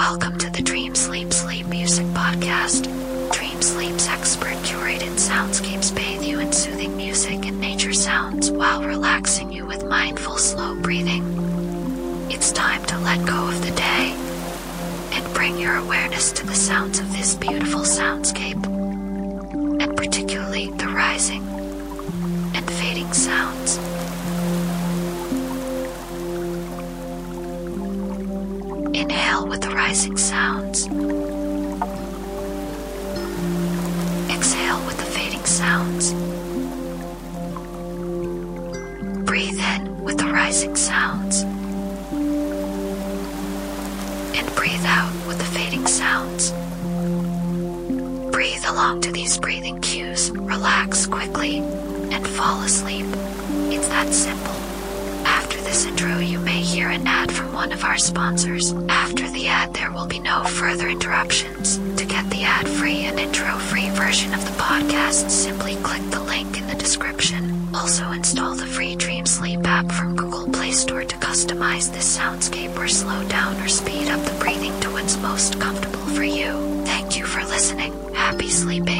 Welcome to the Dream Sleep Sleep Music Podcast. Dream Sleep's expert curated soundscapes bathe you in soothing music and nature sounds while relaxing you with mindful, slow breathing. It's time to let go of the day and bring your awareness to the sounds of this beautiful soundscape, and particularly the rising and fading sounds. Rising sounds. This intro, you may hear an ad from one of our sponsors. After the ad, there will be no further interruptions. To get the ad free and intro free version of the podcast, simply click the link in the description. Also, install the free Dream Sleep app from Google Play Store to customize this soundscape or slow down or speed up the breathing to what's most comfortable for you. Thank you for listening. Happy sleeping.